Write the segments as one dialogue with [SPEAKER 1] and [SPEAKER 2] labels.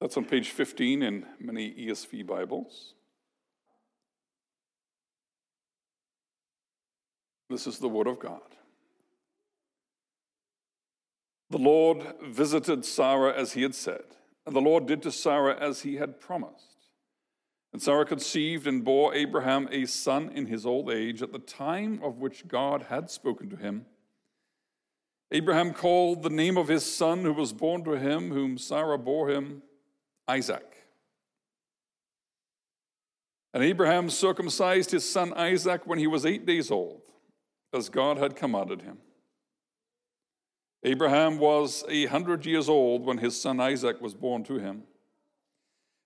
[SPEAKER 1] That's on page 15 in many ESV Bibles. This is the Word of God. The Lord visited Sarah as he had said, and the Lord did to Sarah as he had promised. And Sarah conceived and bore Abraham a son in his old age at the time of which God had spoken to him. Abraham called the name of his son who was born to him, whom Sarah bore him, Isaac. And Abraham circumcised his son Isaac when he was eight days old, as God had commanded him. Abraham was a hundred years old when his son Isaac was born to him.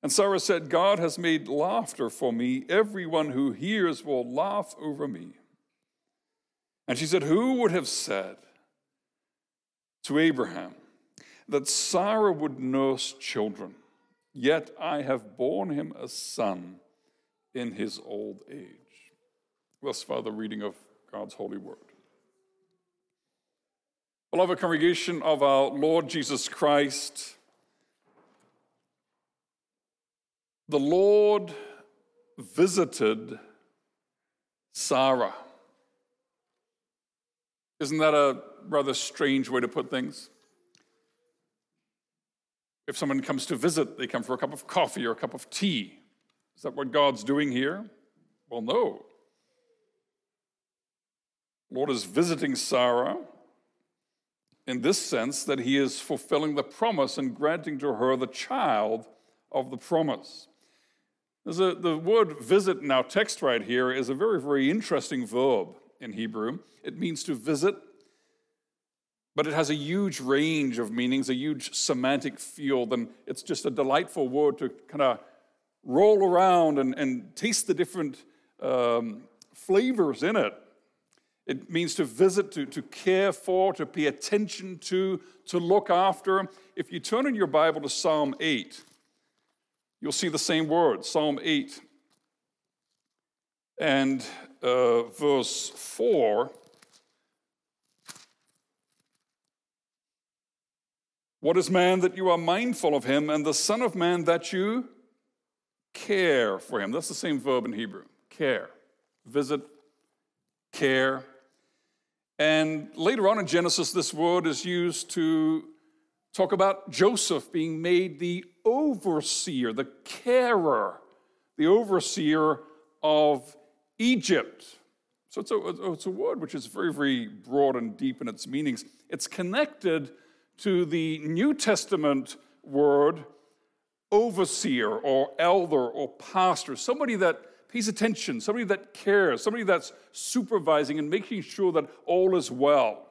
[SPEAKER 1] And Sarah said, God has made laughter for me. Everyone who hears will laugh over me. And she said, Who would have said to Abraham that Sarah would nurse children? Yet I have borne him a son in his old age. Thus far, the reading of God's holy word. Beloved congregation of our Lord Jesus Christ, the Lord visited Sarah. Isn't that a rather strange way to put things? If someone comes to visit, they come for a cup of coffee or a cup of tea. Is that what God's doing here? Well, no. Lord is visiting Sarah in this sense that he is fulfilling the promise and granting to her the child of the promise. A, the word visit in our text right here is a very, very interesting verb in Hebrew. It means to visit, but it has a huge range of meanings, a huge semantic field, and it's just a delightful word to kind of roll around and, and taste the different um, flavors in it. It means to visit, to, to care for, to pay attention to, to look after. If you turn in your Bible to Psalm 8, you'll see the same word, Psalm 8 and uh, verse 4. What is man that you are mindful of him, and the Son of Man that you care for him? That's the same verb in Hebrew care. Visit, care, and later on in Genesis, this word is used to talk about Joseph being made the overseer, the carer, the overseer of Egypt. So it's a, it's a word which is very, very broad and deep in its meanings. It's connected to the New Testament word overseer or elder or pastor, somebody that pays attention, somebody that cares, somebody that's supervising and making sure that all is well.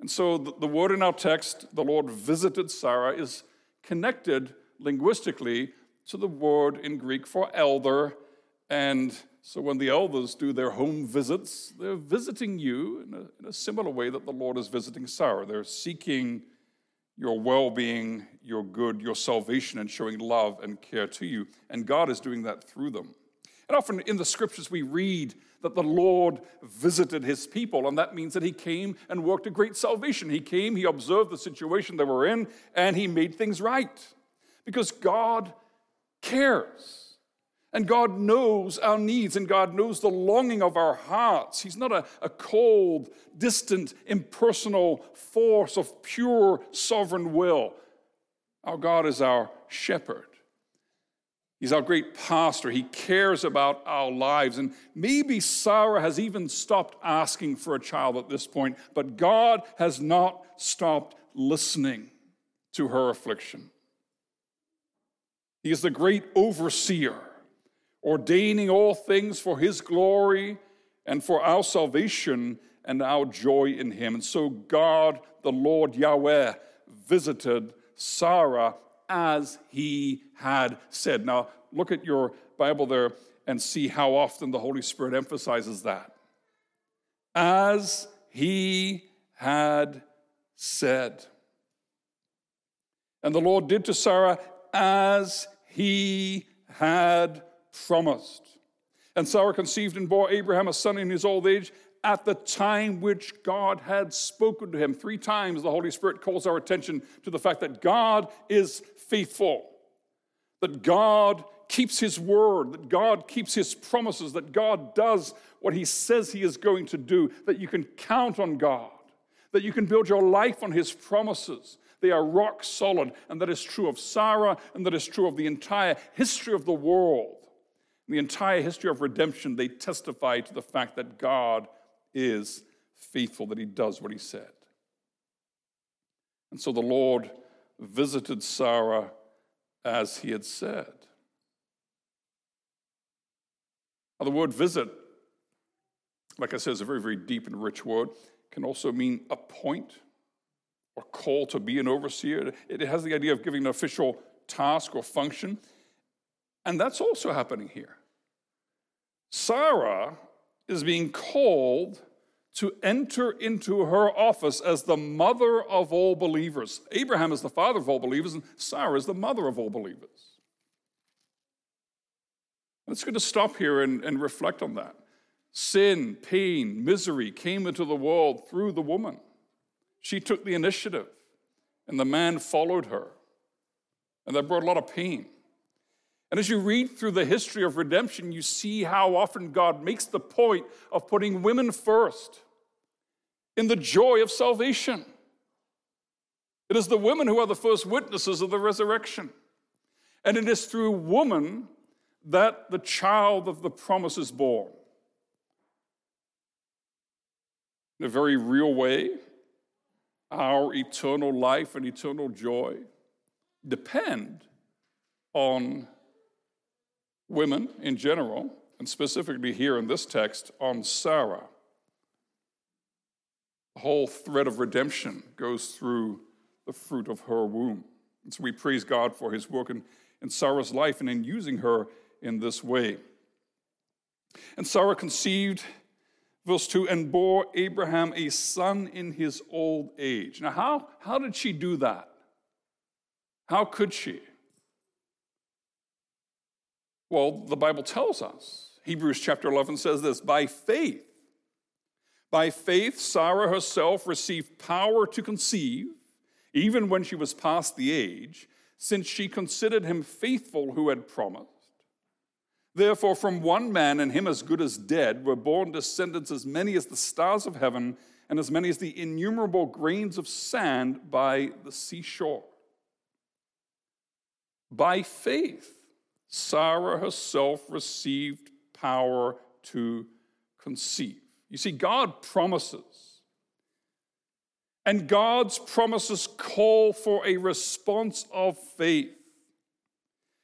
[SPEAKER 1] And so the, the word in our text, the Lord visited Sarah, is connected linguistically to the word in Greek for elder. And so when the elders do their home visits, they're visiting you in a, in a similar way that the Lord is visiting Sarah. They're seeking your well being, your good, your salvation, and showing love and care to you. And God is doing that through them. And often in the scriptures, we read that the Lord visited his people, and that means that he came and worked a great salvation. He came, he observed the situation they were in, and he made things right. Because God cares. And God knows our needs, and God knows the longing of our hearts. He's not a, a cold, distant, impersonal force of pure sovereign will. Our God is our shepherd. He's our great pastor. He cares about our lives. And maybe Sarah has even stopped asking for a child at this point, but God has not stopped listening to her affliction. He is the great overseer, ordaining all things for his glory and for our salvation and our joy in him. And so God, the Lord Yahweh, visited Sarah as he had said. Now, look at your Bible there and see how often the Holy Spirit emphasizes that. As he had said. And the Lord did to Sarah as he had promised. And Sarah conceived and bore Abraham a son in his old age at the time which God had spoken to him. Three times the Holy Spirit calls our attention to the fact that God is faithful, that God keeps his word, that God keeps his promises, that God does what he says he is going to do, that you can count on God, that you can build your life on his promises. They are rock solid, and that is true of Sarah, and that is true of the entire history of the world. In the entire history of redemption, they testify to the fact that God is faithful, that he does what he said. And so the Lord visited Sarah as he had said. Now, the word visit, like I said, is a very, very deep and rich word. Can also mean appoint or call to be an overseer. It has the idea of giving an official task or function. And that's also happening here. Sarah is being called to enter into her office as the mother of all believers. Abraham is the father of all believers, and Sarah is the mother of all believers. Let's go to stop here and, and reflect on that. Sin, pain, misery came into the world through the woman. She took the initiative, and the man followed her. And that brought a lot of pain. And as you read through the history of redemption, you see how often God makes the point of putting women first in the joy of salvation. It is the women who are the first witnesses of the resurrection. And it is through woman that the child of the promise is born. In a very real way, our eternal life and eternal joy depend on women in general, and specifically here in this text on Sarah. The whole thread of redemption goes through the fruit of her womb. And so we praise God for his work in, in Sarah's life and in using her in this way. And Sarah conceived, verse 2, and bore Abraham a son in his old age. Now, how, how did she do that? How could she? Well, the Bible tells us. Hebrews chapter 11 says this by faith. By faith, Sarah herself received power to conceive, even when she was past the age, since she considered him faithful who had promised. Therefore, from one man, and him as good as dead, were born descendants as many as the stars of heaven and as many as the innumerable grains of sand by the seashore. By faith, Sarah herself received power to conceive. You see, God promises. And God's promises call for a response of faith.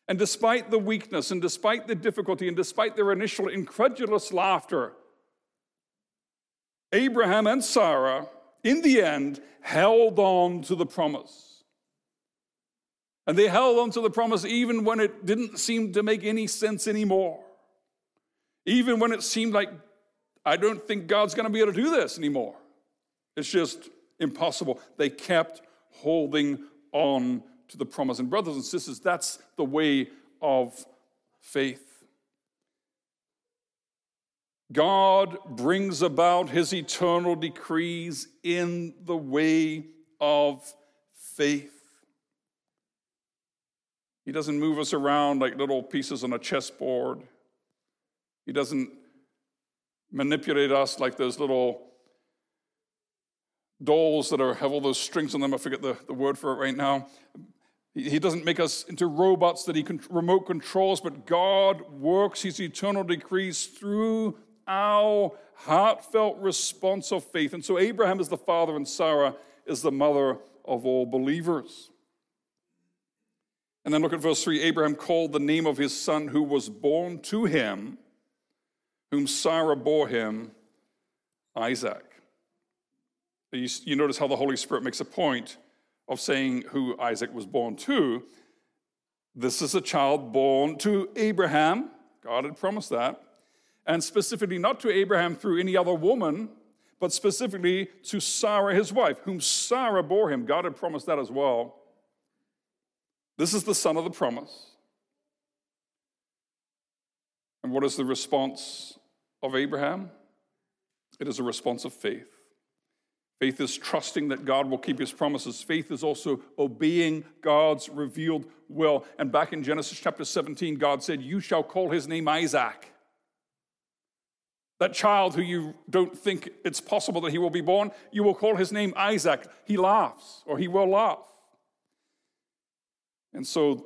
[SPEAKER 1] And despite the weakness, and despite the difficulty, and despite their initial incredulous laughter, Abraham and Sarah, in the end, held on to the promise. And they held on to the promise even when it didn't seem to make any sense anymore. Even when it seemed like, I don't think God's going to be able to do this anymore. It's just impossible. They kept holding on to the promise. And, brothers and sisters, that's the way of faith. God brings about his eternal decrees in the way of faith. He doesn't move us around like little pieces on a chessboard. He doesn't manipulate us like those little dolls that are, have all those strings on them. I forget the, the word for it right now. He, he doesn't make us into robots that he can remote controls, but God works his eternal decrees through our heartfelt response of faith. And so Abraham is the father, and Sarah is the mother of all believers. And then look at verse 3 Abraham called the name of his son who was born to him, whom Sarah bore him, Isaac. You, you notice how the Holy Spirit makes a point of saying who Isaac was born to. This is a child born to Abraham. God had promised that. And specifically, not to Abraham through any other woman, but specifically to Sarah, his wife, whom Sarah bore him. God had promised that as well. This is the son of the promise. And what is the response of Abraham? It is a response of faith. Faith is trusting that God will keep his promises. Faith is also obeying God's revealed will. And back in Genesis chapter 17, God said, You shall call his name Isaac. That child who you don't think it's possible that he will be born, you will call his name Isaac. He laughs, or he will laugh. And so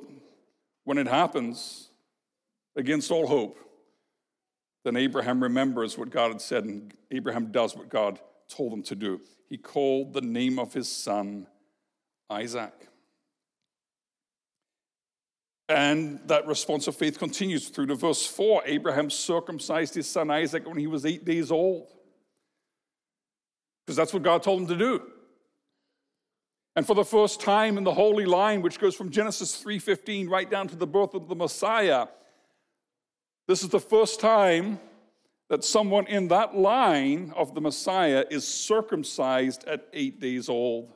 [SPEAKER 1] when it happens, against all hope, then Abraham remembers what God had said, and Abraham does what God told him to do. He called the name of his son Isaac. And that response of faith continues through to verse 4. Abraham circumcised his son Isaac when he was eight days old. Because that's what God told him to do. And for the first time in the holy line, which goes from Genesis 3:15 right down to the birth of the Messiah, this is the first time that someone in that line of the Messiah is circumcised at eight days old.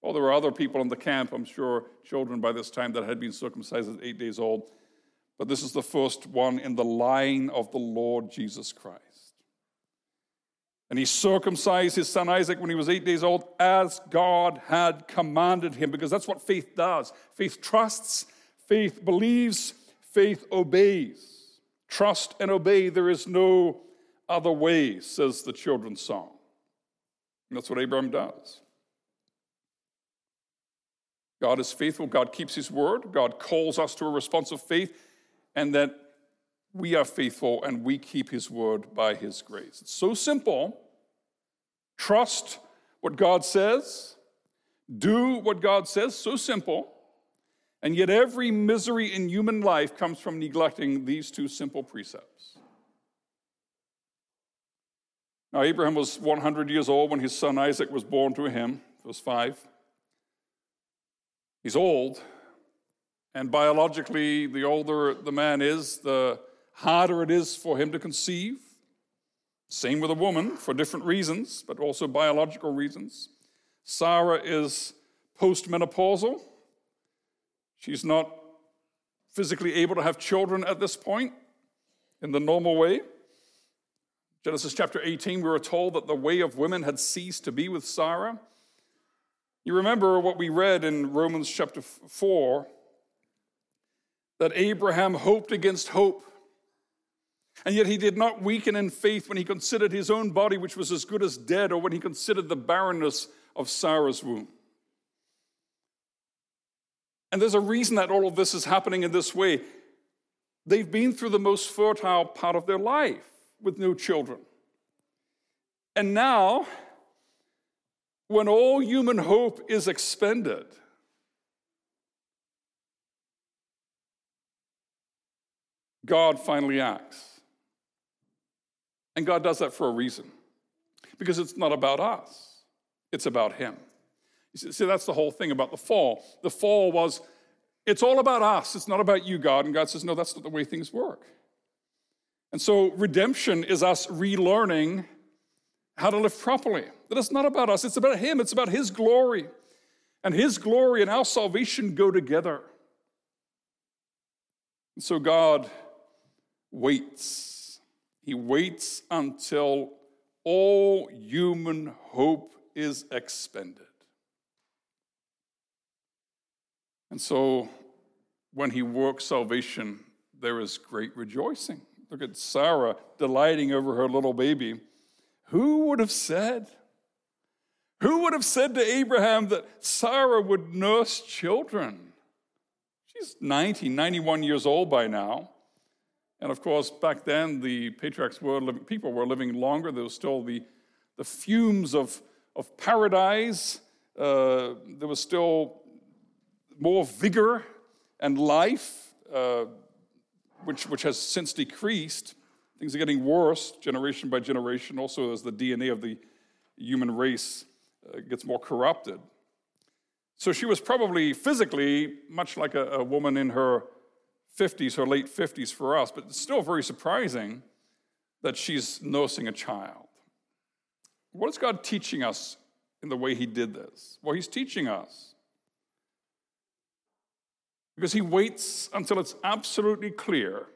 [SPEAKER 1] Well, there were other people in the camp, I'm sure, children by this time that had been circumcised at eight days old. But this is the first one in the line of the Lord Jesus Christ. And he circumcised his son Isaac when he was eight days old, as God had commanded him, because that's what faith does. Faith trusts, faith believes, faith obeys. Trust and obey, there is no other way, says the children's song. And that's what Abraham does. God is faithful. God keeps his word. God calls us to a response of faith, and that we are faithful and we keep his word by his grace. It's so simple. Trust what God says, do what God says, so simple. And yet, every misery in human life comes from neglecting these two simple precepts. Now, Abraham was 100 years old when his son Isaac was born to him, verse 5. He's old, and biologically, the older the man is, the harder it is for him to conceive. Same with a woman for different reasons, but also biological reasons. Sarah is postmenopausal. She's not physically able to have children at this point in the normal way. Genesis chapter 18, we were told that the way of women had ceased to be with Sarah. You remember what we read in Romans chapter 4 that Abraham hoped against hope. And yet he did not weaken in faith when he considered his own body, which was as good as dead, or when he considered the barrenness of Sarah's womb. And there's a reason that all of this is happening in this way. They've been through the most fertile part of their life with no children. And now when all human hope is expended, God finally acts. And God does that for a reason. Because it's not about us, it's about Him. You see, that's the whole thing about the fall. The fall was, it's all about us, it's not about you, God. And God says, no, that's not the way things work. And so redemption is us relearning how to live properly. That it's not about us, it's about Him, it's about His glory. And His glory and our salvation go together. And so God waits. He waits until all human hope is expended. And so when He works salvation, there is great rejoicing. Look at Sarah delighting over her little baby. Who would have said? Who would have said to Abraham that Sarah would nurse children? She's 90, 91 years old by now. And of course, back then, the patriarchs were living, people were living longer. There was still the, the fumes of, of paradise. Uh, there was still more vigor and life, uh, which, which has since decreased. Things are getting worse generation by generation, also as the DNA of the human race uh, gets more corrupted. So she was probably physically much like a, a woman in her 50s, or late 50s for us, but it's still very surprising that she's nursing a child. What is God teaching us in the way He did this? Well, He's teaching us because He waits until it's absolutely clear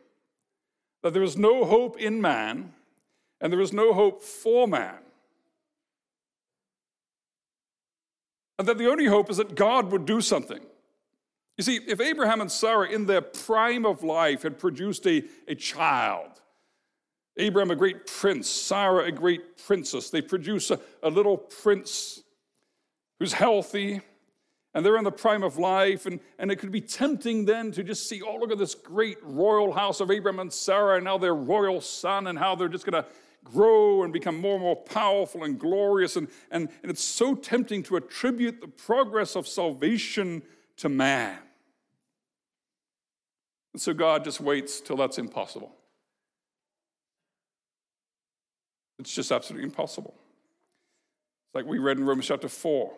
[SPEAKER 1] that there is no hope in man and there is no hope for man. And that the only hope is that God would do something. You see, if Abraham and Sarah in their prime of life had produced a, a child, Abraham a great prince, Sarah a great princess, they produce a, a little prince who's healthy, and they're in the prime of life, and, and it could be tempting then to just see, oh, look at this great royal house of Abraham and Sarah, and now their royal son, and how they're just going to grow and become more and more powerful and glorious. And, and, and it's so tempting to attribute the progress of salvation to man. And so God just waits till that's impossible. It's just absolutely impossible. It's like we read in Romans chapter 4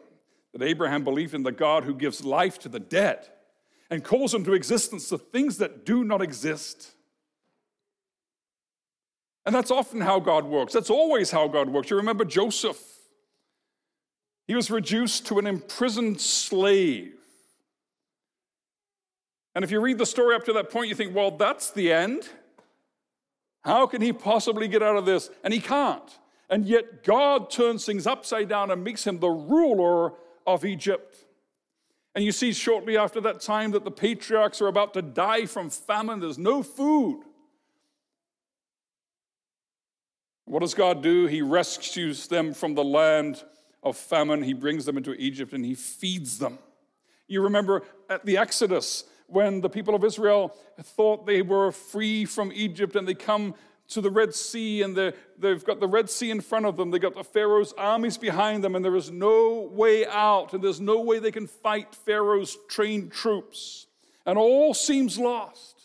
[SPEAKER 1] that Abraham believed in the God who gives life to the dead and calls into existence the things that do not exist. And that's often how God works. That's always how God works. You remember Joseph. He was reduced to an imprisoned slave. And if you read the story up to that point, you think, well, that's the end. How can he possibly get out of this? And he can't. And yet God turns things upside down and makes him the ruler of Egypt. And you see shortly after that time that the patriarchs are about to die from famine. There's no food. What does God do? He rescues them from the land of famine. He brings them into Egypt and he feeds them. You remember at the Exodus when the people of Israel thought they were free from Egypt and they come to the Red Sea and they've got the Red Sea in front of them. They've got the Pharaoh's armies behind them and there is no way out and there's no way they can fight Pharaoh's trained troops. And all seems lost.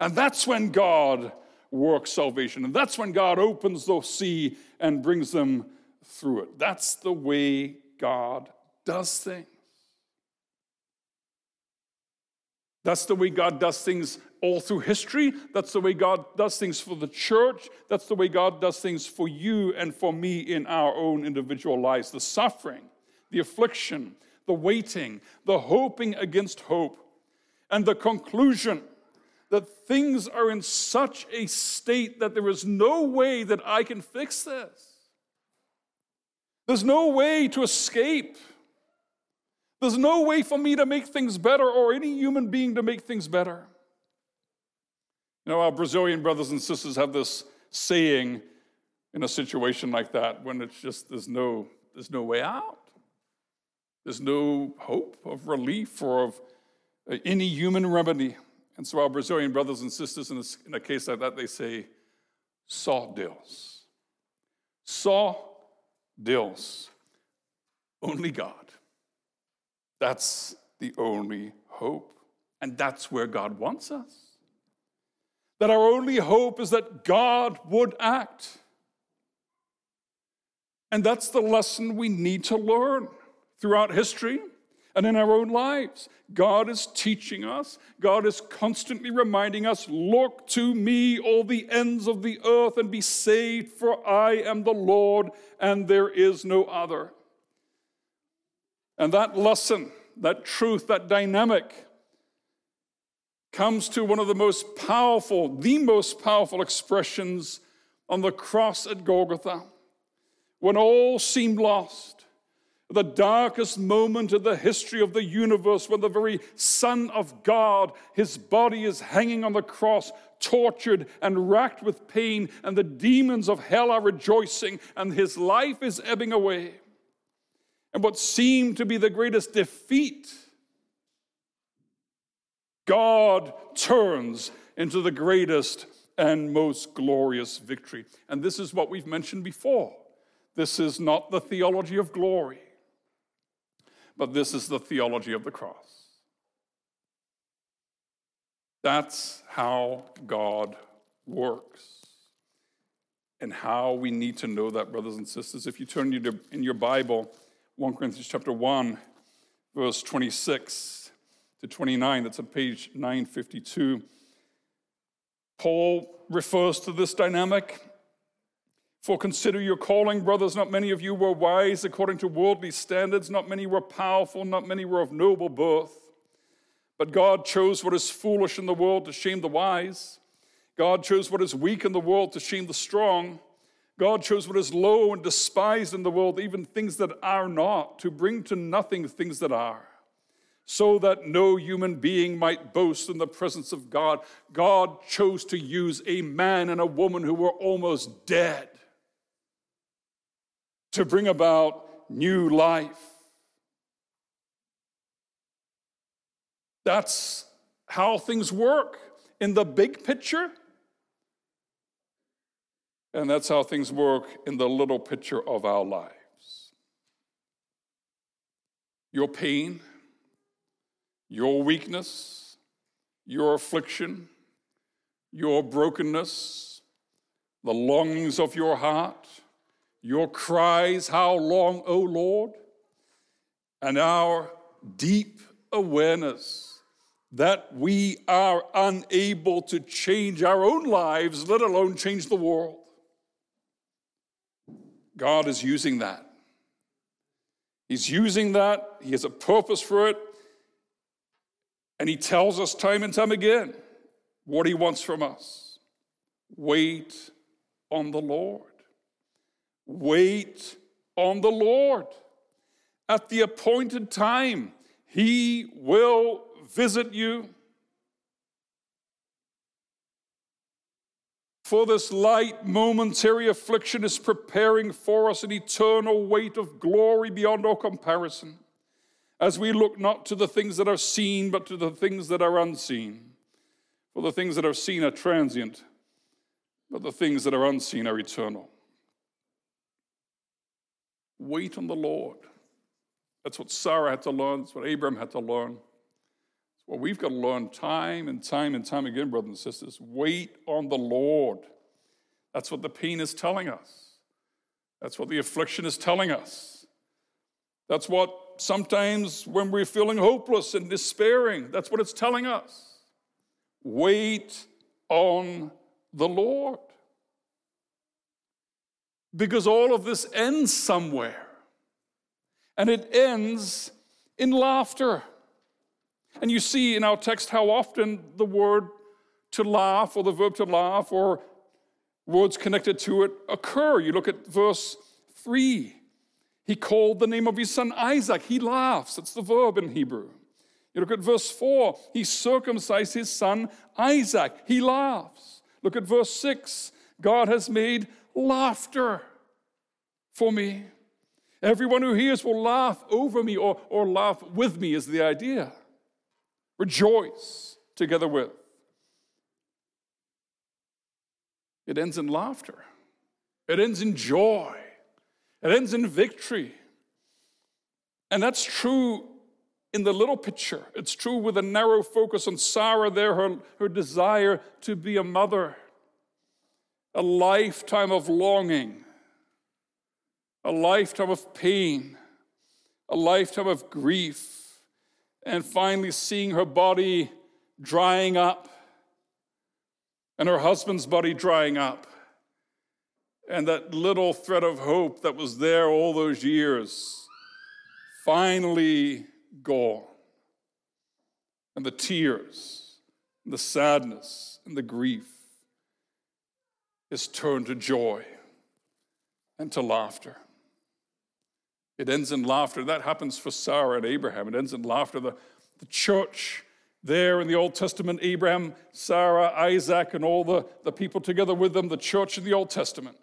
[SPEAKER 1] And that's when God works salvation. And that's when God opens the sea and brings them through it. That's the way God does things. That's the way God does things all through history. That's the way God does things for the church. That's the way God does things for you and for me in our own individual lives. The suffering, the affliction, the waiting, the hoping against hope, and the conclusion that things are in such a state that there is no way that I can fix this. There's no way to escape. There's no way for me to make things better or any human being to make things better. You know, our Brazilian brothers and sisters have this saying in a situation like that when it's just there's no there's no way out. There's no hope of relief or of uh, any human remedy. And so our Brazilian brothers and sisters in a, in a case like that, they say, só Deus. Só Deus. Only God. That's the only hope. And that's where God wants us. That our only hope is that God would act. And that's the lesson we need to learn throughout history and in our own lives. God is teaching us, God is constantly reminding us look to me, all the ends of the earth, and be saved, for I am the Lord, and there is no other. And that lesson, that truth, that dynamic, comes to one of the most powerful, the most powerful expressions on the cross at Golgotha, when all seemed lost the darkest moment in the history of the universe when the very Son of God, his body is hanging on the cross, tortured and racked with pain, and the demons of hell are rejoicing, and his life is ebbing away. And what seemed to be the greatest defeat, God turns into the greatest and most glorious victory. And this is what we've mentioned before. This is not the theology of glory. But this is the theology of the cross. That's how God works and how we need to know that, brothers and sisters. If you turn in your Bible, 1 Corinthians chapter 1, verse 26 to 29, that's on page 952. Paul refers to this dynamic for consider your calling, brothers. Not many of you were wise according to worldly standards. Not many were powerful. Not many were of noble birth. But God chose what is foolish in the world to shame the wise. God chose what is weak in the world to shame the strong. God chose what is low and despised in the world, even things that are not, to bring to nothing things that are, so that no human being might boast in the presence of God. God chose to use a man and a woman who were almost dead to bring about new life. That's how things work in the big picture. And that's how things work in the little picture of our lives. Your pain, your weakness, your affliction, your brokenness, the longings of your heart, your cries, How long, O Lord? and our deep awareness that we are unable to change our own lives, let alone change the world. God is using that. He's using that, He has a purpose for it, and He tells us time and time again what He wants from us. Wait on the Lord. Wait on the Lord. At the appointed time, He will visit you. For this light momentary affliction is preparing for us an eternal weight of glory beyond all comparison, as we look not to the things that are seen, but to the things that are unseen. For the things that are seen are transient, but the things that are unseen are eternal. Wait on the Lord. That's what Sarah had to learn, that's what Abraham had to learn. Well, we've got to learn time and time and time again, brothers and sisters. Wait on the Lord. That's what the pain is telling us. That's what the affliction is telling us. That's what sometimes when we're feeling hopeless and despairing, that's what it's telling us. Wait on the Lord. Because all of this ends somewhere. And it ends in laughter. And you see in our text how often the word to laugh or the verb to laugh or words connected to it occur. You look at verse 3. He called the name of his son Isaac. He laughs. That's the verb in Hebrew. You look at verse 4. He circumcised his son Isaac. He laughs. Look at verse 6. God has made laughter for me. Everyone who hears will laugh over me or, or laugh with me, is the idea rejoice together with. It ends in laughter, it ends in joy, it ends in victory. And that's true in the little picture. It's true with a narrow focus on Sarah there, her, her desire to be a mother, a lifetime of longing, a lifetime of pain, a lifetime of grief and finally seeing her body drying up and her husband's body drying up. And that little thread of hope that was there all those years finally gone. And the tears, and the sadness, and the grief is turned to joy and to laughter. It ends in laughter. That happens for Sarah and Abraham. It ends in laughter. The, the church there in the Old Testament, Abraham, Sarah, Isaac, and all the, the people together with them, the church in the Old Testament,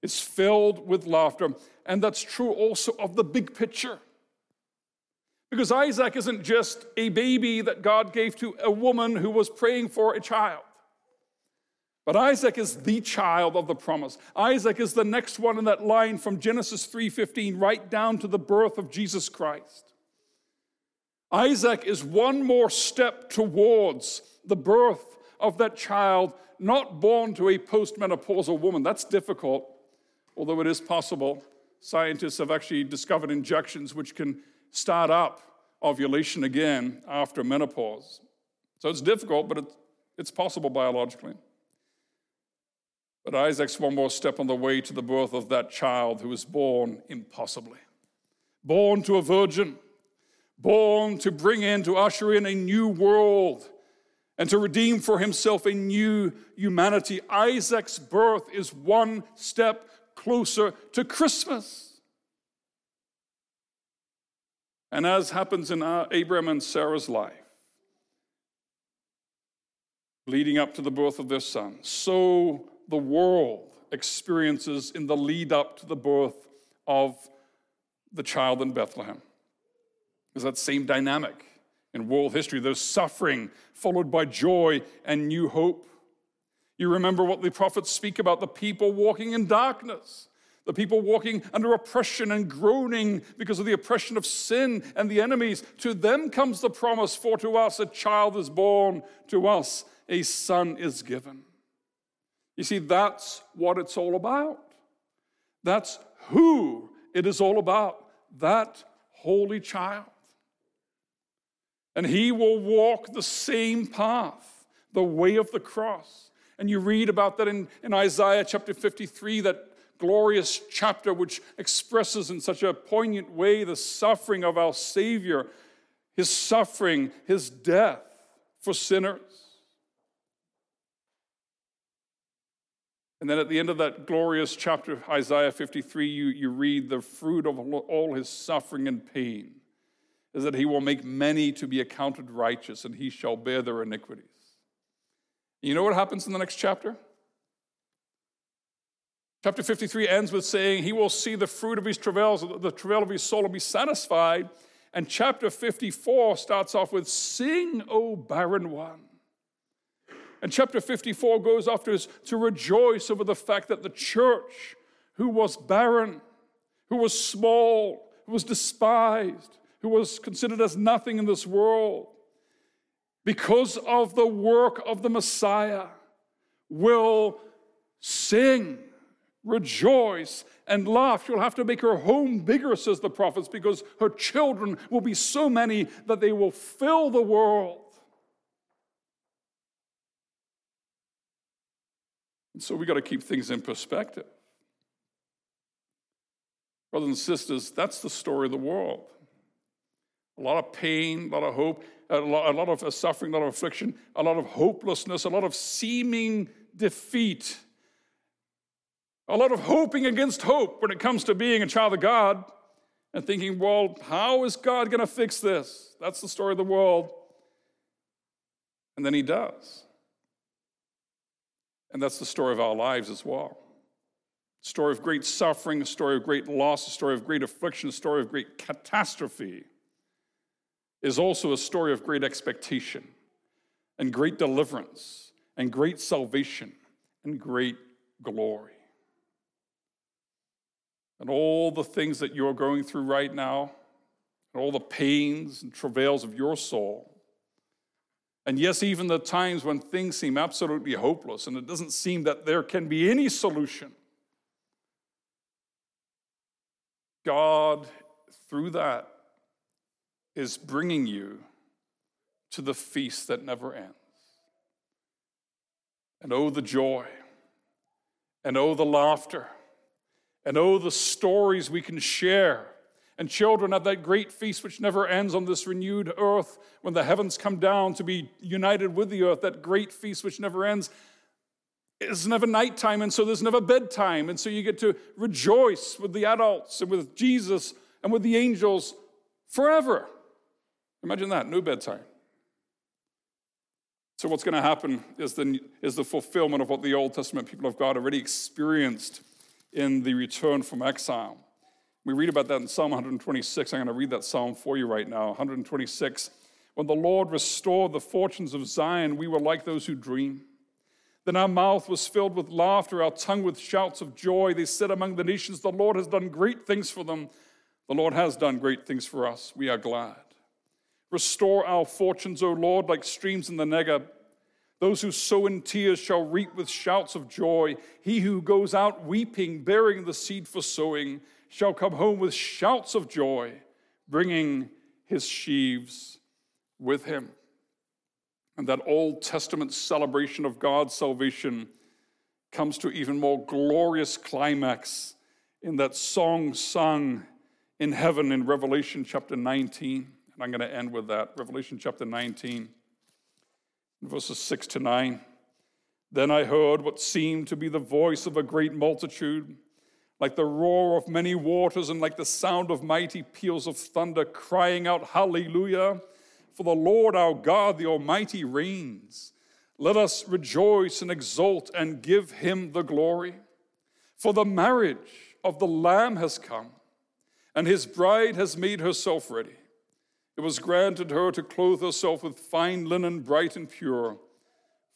[SPEAKER 1] is filled with laughter. And that's true also of the big picture. Because Isaac isn't just a baby that God gave to a woman who was praying for a child. But Isaac is the child of the promise. Isaac is the next one in that line from Genesis 3:15 right down to the birth of Jesus Christ. Isaac is one more step towards the birth of that child not born to a postmenopausal woman. That's difficult, although it is possible. Scientists have actually discovered injections which can start up ovulation again after menopause. So it's difficult, but it's possible biologically. But Isaac's one more step on the way to the birth of that child who was born impossibly. Born to a virgin, born to bring in, to usher in a new world, and to redeem for himself a new humanity. Isaac's birth is one step closer to Christmas. And as happens in Abraham and Sarah's life, leading up to the birth of their son, so the world experiences in the lead up to the birth of the child in Bethlehem. Is that same dynamic in world history? There's suffering followed by joy and new hope. You remember what the prophets speak about the people walking in darkness, the people walking under oppression and groaning because of the oppression of sin and the enemies. To them comes the promise, for to us a child is born, to us a son is given. You see, that's what it's all about. That's who it is all about. That holy child. And he will walk the same path, the way of the cross. And you read about that in, in Isaiah chapter 53, that glorious chapter which expresses in such a poignant way the suffering of our Savior, his suffering, his death for sinners. And then at the end of that glorious chapter, of Isaiah 53, you, you read the fruit of all his suffering and pain is that he will make many to be accounted righteous and he shall bear their iniquities. You know what happens in the next chapter? Chapter 53 ends with saying, He will see the fruit of his travails, the travail of his soul will be satisfied. And chapter 54 starts off with, Sing, O barren one. And chapter 54 goes after us to rejoice over the fact that the church, who was barren, who was small, who was despised, who was considered as nothing in this world, because of the work of the Messiah, will sing, rejoice, and laugh. She'll have to make her home bigger, says the prophets, because her children will be so many that they will fill the world. And so we got to keep things in perspective. Brothers and sisters, that's the story of the world. A lot of pain, a lot of hope, a lot, a lot of uh, suffering, a lot of affliction, a lot of hopelessness, a lot of seeming defeat, a lot of hoping against hope when it comes to being a child of God and thinking, well, how is God going to fix this? That's the story of the world. And then He does. And that's the story of our lives as well. A story of great suffering, a story of great loss, a story of great affliction, a story of great catastrophe is also a story of great expectation and great deliverance and great salvation and great glory. And all the things that you're going through right now, and all the pains and travails of your soul, and yes, even the times when things seem absolutely hopeless and it doesn't seem that there can be any solution, God, through that, is bringing you to the feast that never ends. And oh, the joy, and oh, the laughter, and oh, the stories we can share and children at that great feast which never ends on this renewed earth when the heavens come down to be united with the earth, that great feast which never ends. It's never nighttime, and so there's never bedtime. And so you get to rejoice with the adults and with Jesus and with the angels forever. Imagine that, no bedtime. So, what's going to happen is the, is the fulfillment of what the Old Testament people of God already experienced in the return from exile. We read about that in Psalm 126. I'm going to read that psalm for you right now. 126. When the Lord restored the fortunes of Zion, we were like those who dream. Then our mouth was filled with laughter, our tongue with shouts of joy. They said among the nations, The Lord has done great things for them. The Lord has done great things for us. We are glad. Restore our fortunes, O Lord, like streams in the Negeb. Those who sow in tears shall reap with shouts of joy. He who goes out weeping, bearing the seed for sowing, shall come home with shouts of joy, bringing his sheaves with him. And that Old Testament celebration of God's salvation comes to even more glorious climax in that song sung in heaven in Revelation chapter 19. And I'm going to end with that. Revelation chapter 19. verses 6 to 9. Then I heard what seemed to be the voice of a great multitude, like the roar of many waters and like the sound of mighty peals of thunder, crying out, Hallelujah! For the Lord our God, the Almighty, reigns. Let us rejoice and exult and give him the glory. For the marriage of the Lamb has come, and his bride has made herself ready. It was granted her to clothe herself with fine linen, bright and pure,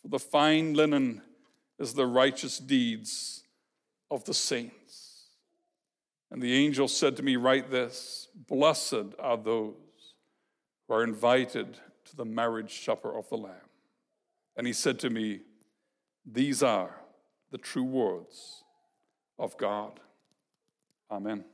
[SPEAKER 1] for the fine linen is the righteous deeds of the saints. And the angel said to me, Write this Blessed are those who are invited to the marriage supper of the Lamb. And he said to me, These are the true words of God. Amen.